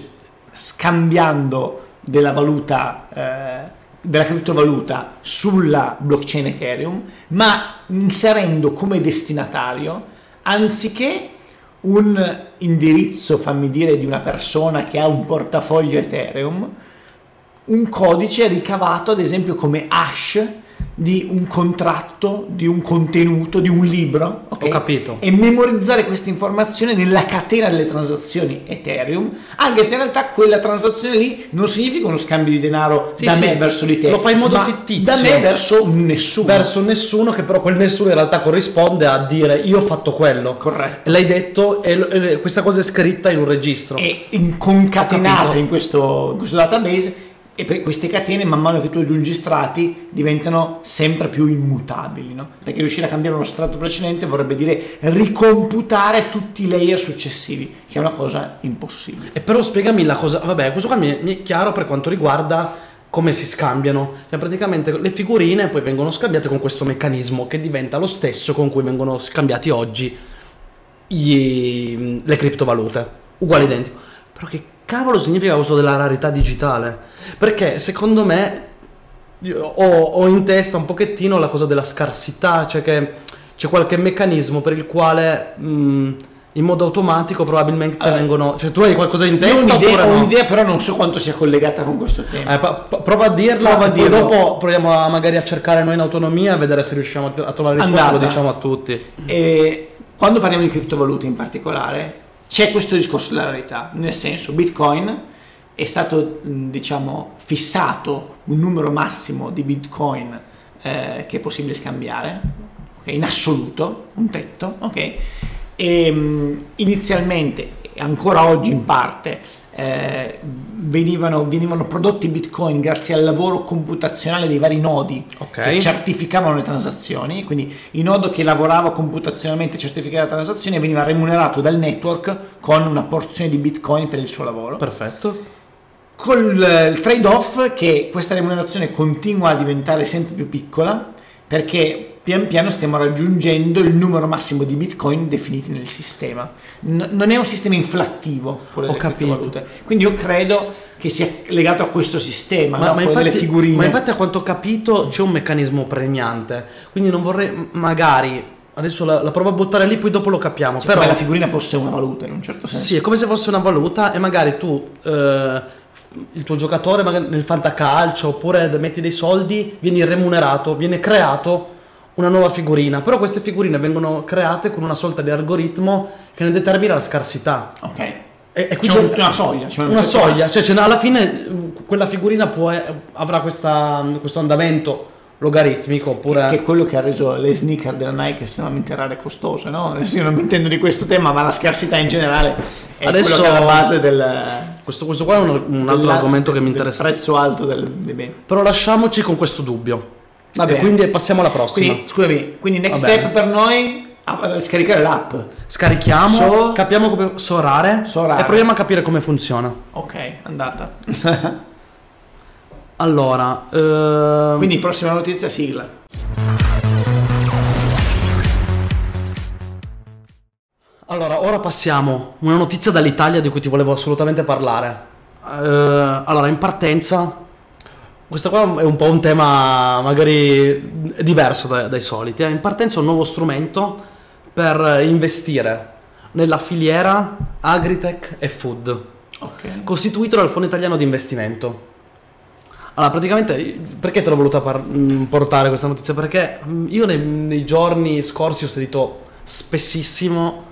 scambiando della valuta, eh, della criptovaluta sulla blockchain Ethereum, ma inserendo come destinatario, anziché un indirizzo, fammi dire, di una persona che ha un portafoglio Ethereum, un codice ricavato ad esempio come hash di un contratto, di un contenuto, di un libro. ok? Ho capito. E memorizzare questa informazione nella catena delle transazioni Ethereum, anche se in realtà quella transazione lì non significa uno scambio di denaro Sì, da sì, me verso di te. lo fai in modo fittizio. Da me verso un nessuno. Verso nessuno, che però quel nessuno in realtà corrisponde a dire io ho fatto quello. Corretto. L'hai detto e, questa cosa è scritta in un registro. e in- concatenate in questo, in questo database e per queste catene man mano che tu aggiungi strati diventano sempre più immutabili no? perché riuscire a cambiare uno strato precedente vorrebbe dire ricomputare tutti i layer successivi che è una cosa impossibile E però spiegami la cosa, vabbè, questo qua mi è, mi è chiaro per quanto riguarda come si scambiano. Cioè, praticamente le figurine poi vengono scambiate con questo meccanismo che diventa lo stesso con cui vengono scambiati oggi gli- le criptovalute. Uguale Sì. identico. Però che cavolo significa questo della rarità digitale? Perché secondo me ho, ho in testa un pochettino la cosa della scarsità, cioè che c'è qualche meccanismo per il quale mh, in modo automatico probabilmente Allora, vengono... Cioè tu hai qualcosa in Io ho testa un'idea, ho no? un'idea, però non so quanto sia collegata con questo tema. Eh, pa- pa- prova a dirla, Prova a dirlo. dopo proviamo a, magari a cercare noi in autonomia e vedere se riusciamo a, a trovare risposta, lo Andata. diciamo a tutti. E quando parliamo di criptovalute in particolare, c'è questo discorso della rarità, nel senso Bitcoin è stato diciamo fissato un numero massimo di Bitcoin eh, che è possibile scambiare, ok, in assoluto, un tetto, ok? E inizialmente, ancora oggi in parte, eh, venivano, venivano prodotti Bitcoin grazie al lavoro computazionale dei vari nodi Ok. che certificavano le transazioni, quindi il nodo che lavorava computazionalmente certificava la transazione veniva remunerato dal network con una porzione di Bitcoin per il suo lavoro. Perfetto. Col eh, il trade-off che questa remunerazione continua a diventare sempre più piccola perché pian piano stiamo raggiungendo il numero massimo di bitcoin definiti nel sistema. N- non è un sistema inflattivo quello Ho delle capito. criptovalute. Quindi io credo che sia legato a questo sistema, Ma, no? ma infatti, delle figurine. ma infatti a quanto ho capito c'è un meccanismo premiante, quindi non vorrei magari, adesso la, la provo a buttare lì, poi dopo lo capiamo, Cioè, però la figurina fosse una valuta in un certo senso. sì, è come se fosse una valuta e magari tu, eh, il tuo giocatore magari nel fantacalcio oppure metti dei soldi, vieni remunerato, viene creato una nuova figurina, però queste figurine vengono create con una sorta di algoritmo che ne determina la scarsità. Ok. E, e C'è un- una soglia. c'è una certo soglia, cioè, alla fine eh, quella figurina può, eh, avrà questa- questo andamento logaritmico oppure che è quello che ha reso le sneaker della Nike estremamente rare e costose, no? Adesso io non mi intendo di questo tema, ma la scarsità in generale è Adesso- quello che è la base del, questo, questo qua è un, un altro argomento che mi interessa. prezzo alto del, dei beni. Però lasciamoci con questo dubbio. Va e bene. quindi passiamo alla prossima. Quindi, scusami, quindi next Va bene. step per noi ah, scaricare l'app. Scarichiamo, So- capiamo come sorare, Sorare. e proviamo a capire come funziona. Ok, andata. Allora, ehm, quindi prossima notizia sigla. Allora, ora passiamo una notizia dall'Italia di cui ti volevo assolutamente parlare. Eh, allora, in partenza, questo qua è un po' un tema magari diverso dai, dai soliti. eh. In partenza un nuovo strumento per investire nella filiera agritech e food, Ok. costituito dal Fondo Italiano di Investimento. Allora, praticamente, perché te l'ho voluta par- mh, portare questa notizia? Perché mh, io nei, nei giorni scorsi ho sentito spessissimo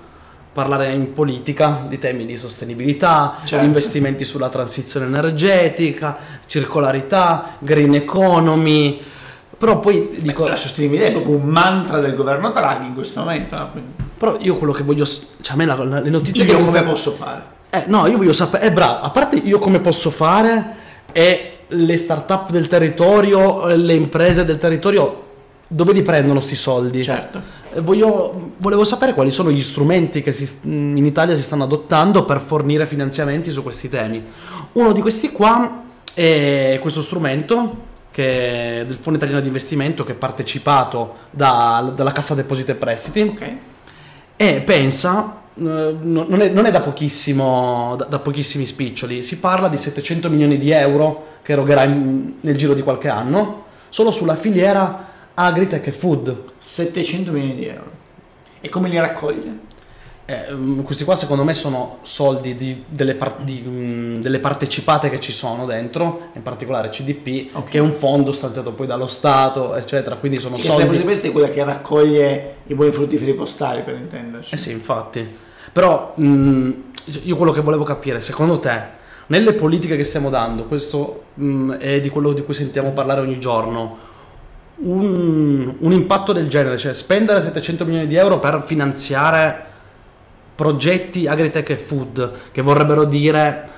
parlare in politica di temi di sostenibilità, Certo. di investimenti sulla transizione energetica, circolarità, green economy, però poi dico, la sostenibilità è proprio un mantra del governo Draghi in questo momento. no? Quindi, però io quello che voglio, cioè a me la- la- le notizie io che come inter- posso fare? Eh, no, io voglio sapere, eh, bravo, a parte io come posso fare e le start-up del territorio, le imprese del territorio, dove li prendono sti soldi? Certo. Voglio- volevo sapere quali sono gli strumenti che si- in Italia si stanno adottando per fornire finanziamenti su questi temi. Uno di questi qua è questo strumento che è del Fondo Italiano di Investimento che è partecipato da- dalla Cassa Depositi e Prestiti Ok. e pensa, eh, no- non è, non è da, pochissimo, da, da pochissimi spiccioli, si parla di 700 milioni di euro che erogherà in- nel giro di qualche anno solo sulla filiera agritech e food. 700 milioni di euro. E come li raccoglie? Eh, mm, questi qua secondo me sono soldi di- delle, par- di, mm, delle partecipate che ci sono dentro, in particolare CDP, Ok. che è un fondo stanziato poi dallo Stato, eccetera, quindi sono Sì, soldi... questa è quella che raccoglie i buoni fruttiferi postali, per intenderci. Eh sì, infatti. Però mh, io quello che volevo capire, secondo te, nelle politiche che stiamo dando, questo mh, è di quello di cui sentiamo parlare ogni giorno, un, un impatto del genere, cioè spendere 700 milioni di euro per finanziare progetti agritech e food, che vorrebbero dire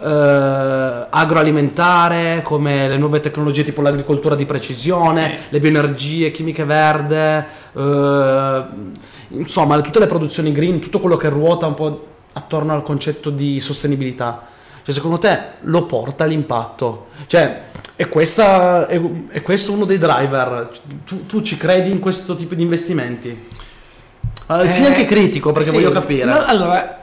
eh, agroalimentare, come le nuove tecnologie tipo l'agricoltura di precisione, Sì. le bioenergie, chimiche verde, eh, insomma tutte le produzioni green, tutto quello che ruota un po' attorno al concetto di sostenibilità. Cioè, secondo te lo porta l'impatto? Cioè, è, questa, è, è questo uno dei driver? Tu, tu ci credi in questo tipo di investimenti? Eh, sii Eh, anche critico perché sì. voglio capire. No, allora,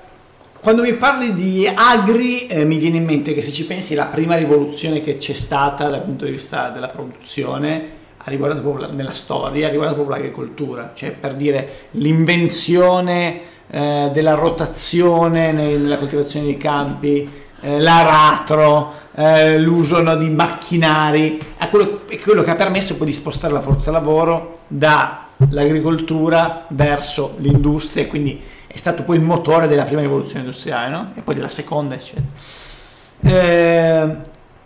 Quando mi parli di agri eh, mi viene in mente che se ci pensi la prima rivoluzione che c'è stata dal punto di vista della produzione ha riguardato proprio la- nella storia, ha riguardato proprio l'agricoltura, cioè per dire l'invenzione eh, della rotazione nella coltivazione dei campi, eh, l'aratro, eh, l'uso no, di macchinari, è quello, è quello che ha permesso poi di spostare la forza lavoro dall'agricoltura verso l'industria quindi è stato poi il motore della prima rivoluzione industriale no? e poi della seconda eccetera. Eh,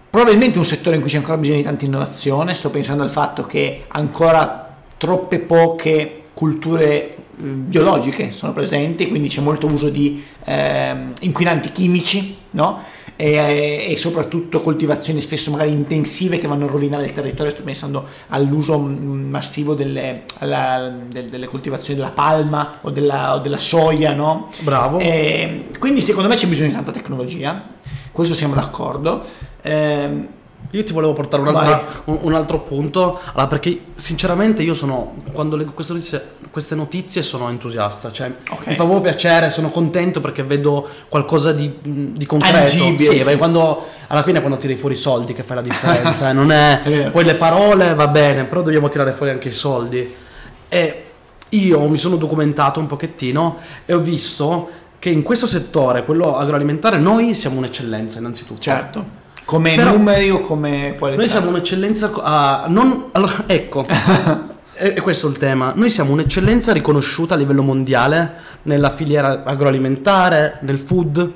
probabilmente un settore in cui c'è ancora bisogno di tanta innovazione, sto pensando al fatto che ancora troppe poche culture biologiche sono presenti, quindi c'è molto uso di ehm, inquinanti chimici, no? e, e soprattutto coltivazioni spesso magari intensive che vanno a rovinare il territorio, sto pensando all'uso mm, massivo delle, alla- del- delle coltivazioni della palma o della, o della soia, no? Bravo. Eh, quindi secondo me c'è bisogno di tanta tecnologia, questo siamo d'accordo. Ehm, Io ti volevo portare un, un altro punto, allora, perché sinceramente io sono, quando leggo queste notizie, queste notizie sono entusiasta, cioè Ok. mi fa proprio piacere, sono contento perché vedo qualcosa di, di concreto. Tangibile, Sì, sì. quando, alla fine quando tiri fuori i soldi che fai la differenza, eh, non è, poi le parole va bene, però dobbiamo tirare fuori anche i soldi. E io mi sono documentato un pochettino e ho visto che in questo settore, quello agroalimentare, noi siamo un'eccellenza innanzitutto. certo, come Però- numeri o come qualità? Noi siamo un'eccellenza a non allora ecco è, è questo il tema. Noi siamo un'eccellenza riconosciuta a livello mondiale nella filiera agroalimentare, nel food.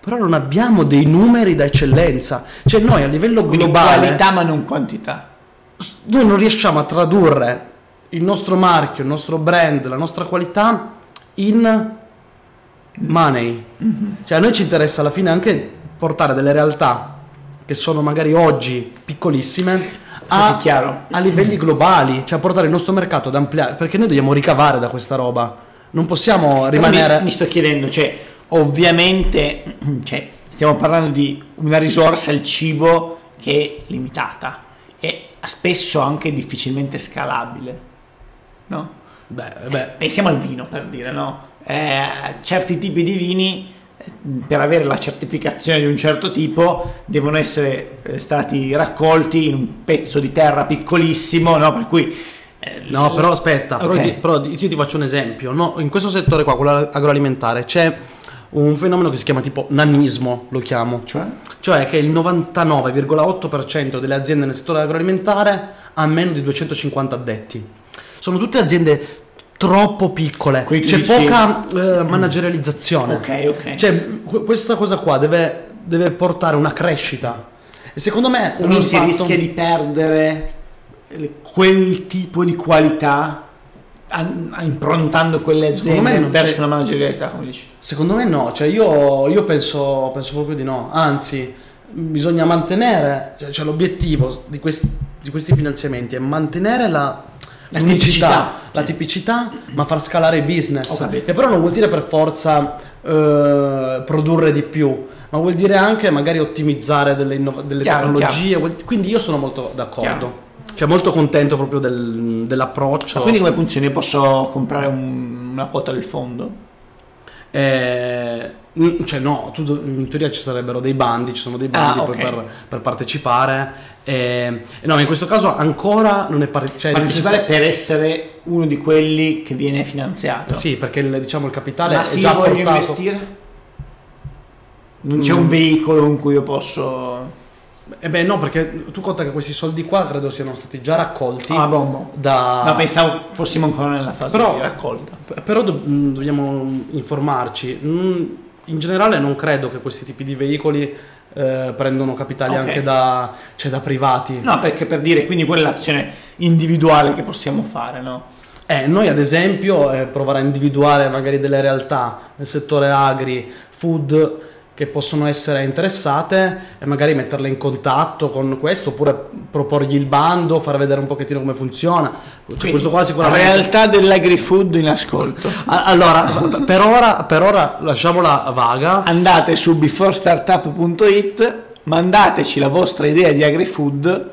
Però non abbiamo dei numeri da eccellenza. Cioè noi a livello Quindi globale qualità ma non quantità. noi non riusciamo a tradurre il nostro marchio, il nostro brand, la nostra qualità in money. Cioè a noi ci interessa alla fine anche portare delle realtà che sono magari oggi piccolissime a, sì, a livelli globali, cioè a portare il nostro mercato ad ampliare, perché noi dobbiamo ricavare da questa roba. Non possiamo rimanere Mi, mi sto chiedendo, cioè, ovviamente, cioè, stiamo parlando di una risorsa, il cibo, che è limitata e spesso anche difficilmente scalabile, no? Beh, beh, Pensiamo al vino per dire, no? Eh, certi tipi di vini eh, per avere la certificazione di un certo tipo devono essere eh, stati raccolti in un pezzo di terra piccolissimo, no? Per cui eh, No, però aspetta, però, Ok. ti- però io ti faccio un esempio. no? In questo settore qua, quello agroalimentare, c'è un fenomeno che si chiama tipo nanismo, lo chiamo. cioè Cioè che il 99,8% delle aziende nel settore agroalimentare ha meno di 250 addetti. Sono tutte aziende troppo piccole, Quindi c'è dici- poca eh, managerializzazione. Ok, ok. Cioè, que- questa cosa qua deve, deve portare una crescita. E secondo me non si impatto- rischia di perdere quel tipo di qualità an- improntando quelle aziende verso una managerialità, come dici. Secondo me no, cioè io, io penso, penso proprio di no, anzi bisogna mantenere, cioè, cioè l'obiettivo di questi, di questi finanziamenti è mantenere la, La l'unicità, tipicità, la tipicità, ma far scalare business, che però non vuol dire per forza eh, produrre di più, ma vuol dire anche magari ottimizzare delle, innova- delle Chiaro, tecnologie, vuol- quindi io sono molto d'accordo. Chiaro. Cioè molto contento proprio del- dell'approccio. Quindi come funziona? Io posso comprare un- una quota del fondo? Eh, cioè no, tu in teoria ci sarebbero dei bandi, ci sono dei bandi Ah, poi ok. per, per partecipare. eh, no, ma in questo caso ancora non è par- cioè, Partecipare per essere uno di quelli che viene finanziato. Sì, perché il, diciamo il capitale Ma è se già io voglio portato. investire? Non c'è Mm. un veicolo in cui io posso... Eh beh, no, perché tu conta che questi soldi qua credo siano stati già raccolti Ah, boh. da No, pensavo fossimo ancora nella fase Però- di raccolta. Però do- mh, dobbiamo informarci. Mm, In generale non credo che questi tipi di veicoli eh, prendano capitali Ok. anche da, cioè, da privati. No, perché per dire, quindi quella è l'azione individuale che possiamo fare, no? Eh, noi ad esempio eh, provare a individuare magari delle realtà nel settore agri, food che possono essere interessate e magari metterle in contatto con questo oppure proporgli il bando, far vedere un pochettino come funziona. Cioè, questo qua sicuramente... Realtà dell'agri-food in ascolto. Allora, per ora, per ora lasciamola vaga. Andate su beforestartup.it, mandateci la vostra idea di agri-food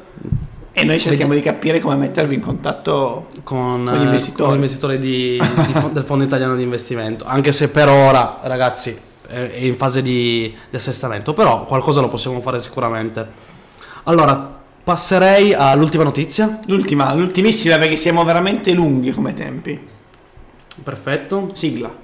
e noi cerchiamo di capire come mettervi in contatto con, Con gli eh, investitori. con di- di del Fondo Italiano di Investimento. Anche se per ora, ragazzi, è è in fase di, di assestamento, però qualcosa lo possiamo fare sicuramente. Allora, passerei all'ultima notizia. L'ultima, l'ultimissima perché siamo veramente lunghi come tempi. Perfetto. Sigla.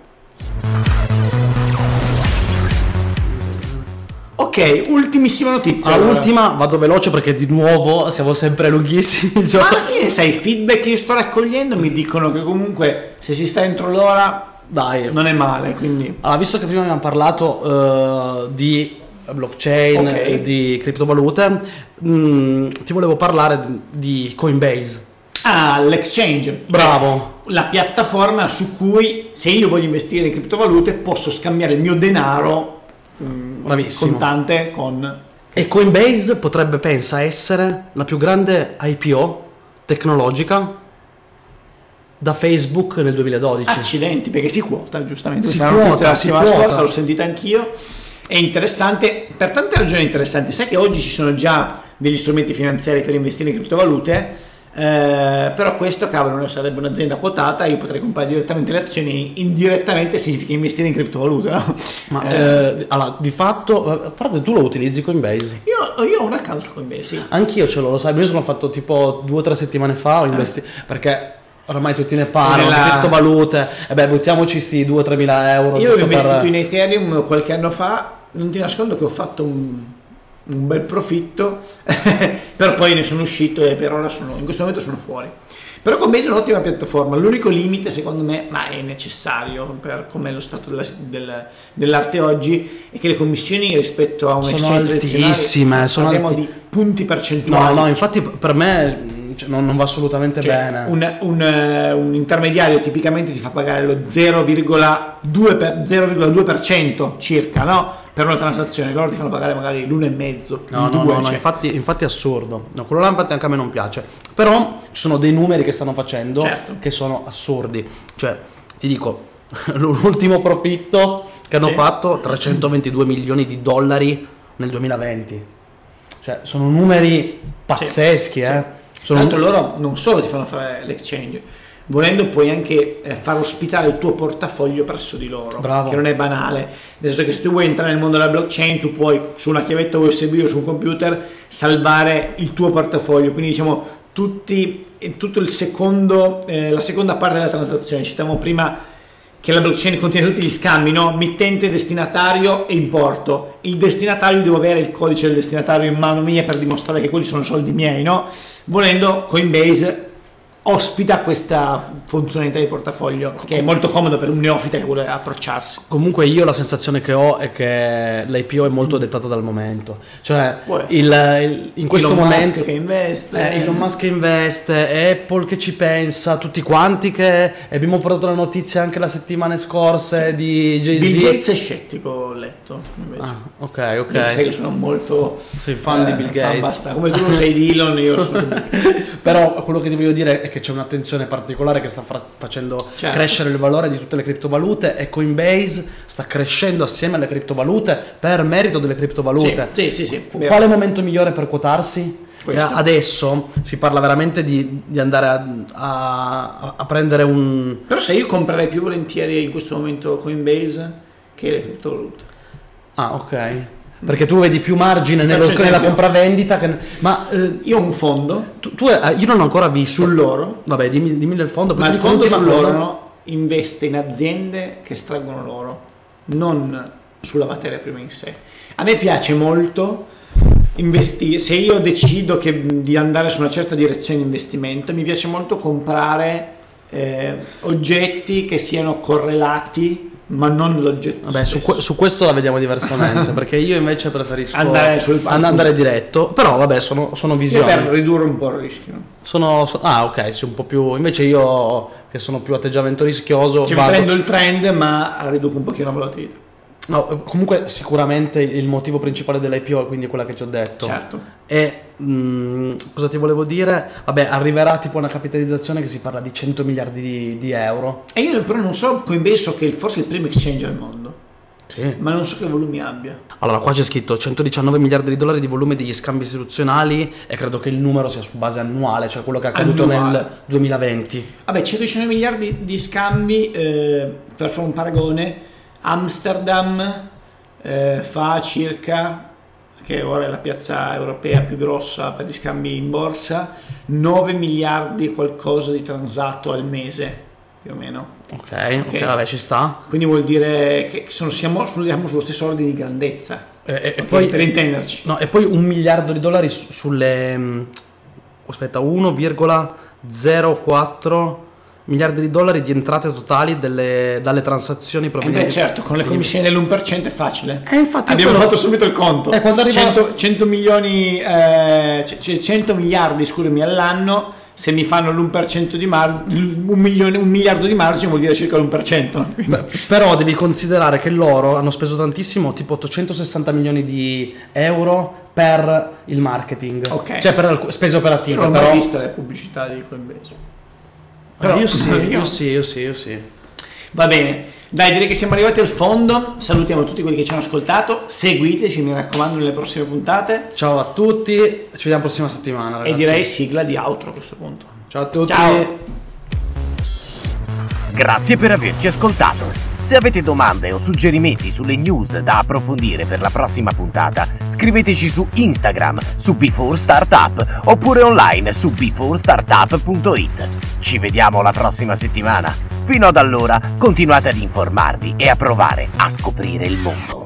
Ok, ultimissima notizia. Ah, allora. vado veloce perché di nuovo siamo sempre lunghissimi. Ma alla fine, sai, i feedback che io sto raccogliendo mi dicono che comunque se si sta entro l'ora Dai, non è male, quindi... Allora, visto che prima abbiamo parlato eh, di blockchain, Ok. e di criptovalute, mm, ti volevo parlare di Coinbase. Ah, l'exchange. Bravo. La piattaforma su cui se io voglio investire in criptovalute posso scambiare il mio denaro mm, Bravissimo. contante con... E Coinbase potrebbe, pensa, essere la più grande IPO tecnologica da Facebook nel 2012. Accidenti, perché si quota, giustamente. Si Questa quota, la settimana scorsa l'ho sentita anch'io. È interessante per tante ragioni interessanti. Sai che oggi ci sono già degli strumenti finanziari per investire in criptovalute, eh, però questo, cavolo, non sarebbe un'azienda quotata, io potrei comprare direttamente le azioni, indirettamente significa investire in criptovalute, no? Ma Eh, eh, allora, di fatto, a parte tu lo utilizzi Coinbase. io, io ho un account su Coinbase, sì. Anch'io ce l'ho, lo sai, io sono fatto tipo due o tre settimane fa, ho investi- perché ormai tutti ne parlano, Nella- criptovalute, e beh buttiamoci sti 2-3 mila euro. Io ho giusto per- investito in Ethereum qualche anno fa, non ti nascondo che ho fatto un, un bel profitto, però poi ne sono uscito e per ora sono, in questo momento sono fuori. Però Coinbase è un'ottima piattaforma, l'unico limite secondo me, ma è necessario per come è lo stato della- del- dell'arte oggi, è che le commissioni rispetto a un Sono altissime, sono parliamo alti- di punti percentuali. No, no, infatti per me cioè, non, non va assolutamente Cioè, bene. un, un, eh, un intermediario tipicamente ti fa pagare lo 0,2%, per- 0,2% circa no? per una transazione, loro ti fanno pagare magari l'1,5%. No, no, 2, no, no, cioè. infatti, infatti è assurdo. No, quello là infatti anche a me non piace. Però ci sono dei numeri che stanno facendo Certo. che sono assurdi. Cioè, ti dico, l'ultimo profitto che hanno Sì. fatto 322 milioni di dollari nel 2020. Cioè, sono numeri pazzeschi, Sì. eh. Tra Sono l'altro loro non solo ti fanno fare l'exchange, volendo puoi anche eh, far ospitare il tuo portafoglio presso di loro, Bravo. che non è banale, nel senso che se tu vuoi entrare nel mondo della blockchain tu puoi su una chiavetta USB o su un computer salvare il tuo portafoglio, quindi diciamo tutti, tutto il secondo, eh, la seconda parte della transazione, citavamo prima che la blockchain contiene tutti gli scambi, no? mittente, destinatario e importo. Il destinatario devo avere il codice del destinatario in mano mia per dimostrare che quelli sono soldi miei, no? Volendo Coinbase ospita questa funzionalità di portafoglio che è molto comodo per un neofita che vuole approcciarsi. Comunque io la sensazione che ho è che l'IPO è molto dettata dal momento. Cioè, il- il- in questo Elon Musk momento... che investe Eh, Elon Musk che investe, Apple che ci pensa, tutti quanti che abbiamo portato la notizia anche la settimana scorsa di Bill Jay-Z. Gates è scettico, ho letto invece. Ah, ok, Sai ok. che sono molto Sei fan di eh, Bill fan Gates. basta. Come tu sei di Elon, io sono di Però quello che ti voglio dire è che c'è un'attenzione particolare che sta fra- facendo Certo. crescere il valore di tutte le criptovalute e Coinbase sta crescendo assieme alle criptovalute per merito delle criptovalute. Sì, sì, sì, sì. Quale momento migliore per quotarsi? Questo. Eh, Adesso si parla veramente di, di andare a, a- a prendere un, Però se io comprerei più volentieri in questo momento Coinbase che le criptovalute. Ah, ok. Perché tu vedi più margine nello- nella compravendita. Che... Ma eh, Io ho un fondo tu, tu- eh, io non ho ancora visto. sull'oro, Vabbè, dimmi, dimmi del fondo. ma il fondo sull'oro no, investe in aziende che estraggono l'oro, non sulla materia prima in sé. A me piace molto investire, se io decido che- di andare su una certa direzione di investimento, mi piace molto comprare eh, oggetti che siano correlati, ma non l'oggetto Vabbè, su, su questo la vediamo diversamente. perché io invece preferisco Andare sul palco. and- andare diretto. Però, vabbè, sono, sono Io visioni. per ridurre un po' il rischio. Sono, so- ah, ok, sì, un po' più. Invece io, che sono più atteggiamento rischioso, Cioè, vado- prendo il trend, ma riduco un pochino la volatilità. No, comunque, sicuramente il motivo principale dell'IPO è quindi quella che ti ho detto. Certo. E mm, cosa ti volevo dire? Vabbè, arriverà tipo una capitalizzazione che si parla di 100 miliardi di, di euro. E io però non so, Coinbase so che forse è il primo exchange al mondo, Sì. ma non so che volumi abbia. Allora, qua c'è scritto 119 miliardi di dollari di volume degli scambi istituzionali e credo che il numero sia su base annuale, cioè quello che è accaduto Annuale. nel 2020. Vabbè, 119 miliardi di scambi, eh, per fare un paragone, Amsterdam eh, fa circa, che ora è la piazza europea più grossa per gli scambi in borsa, 9 miliardi qualcosa di transato al mese, più o meno. Ok, ok, vabbè, ci sta. Quindi vuol dire che sono, siamo, siamo sullo stesso ordine di grandezza. E, e- e Ok, poi, per intenderci. no, e poi un miliardo di dollari su- sulle... mm, Aspetta, 1,04 miliardi di dollari di entrate totali delle- dalle transazioni Eh beh, provenienti... certo, con le commissioni dell'1% è facile. Eh, infatti Abbiamo quello- fatto subito il conto. Eh, quando arriva- 100, 100 milioni, eh, c- c- 100 miliardi, scusami, all'anno, se mi fanno l'1% di margine, un, milione- un miliardo di margine vuol dire circa l'1%. Quindi- Però devi considerare che loro hanno speso tantissimo, tipo 860 milioni di euro per il marketing. Ok. Cioè per spese operative. non ho però... mai vista le pubblicità di Coinbase. Però io sì, io- sì, io sì, io sì. Va bene, dai, direi che siamo arrivati al fondo. Salutiamo tutti quelli che ci hanno ascoltato. Seguiteci, mi raccomando, nelle prossime puntate. Ciao a tutti, ci vediamo prossima settimana. Ragazzi. E direi sigla di outro a questo punto. Ciao a tutti. Ciao. Grazie per averci ascoltato. Se avete domande o suggerimenti sulle news da approfondire per la prossima puntata, scriveteci su Instagram su Before Startup oppure online su beforestartup.it. Ci vediamo la prossima settimana. Fino ad allora, continuate ad informarvi e a provare a scoprire il mondo.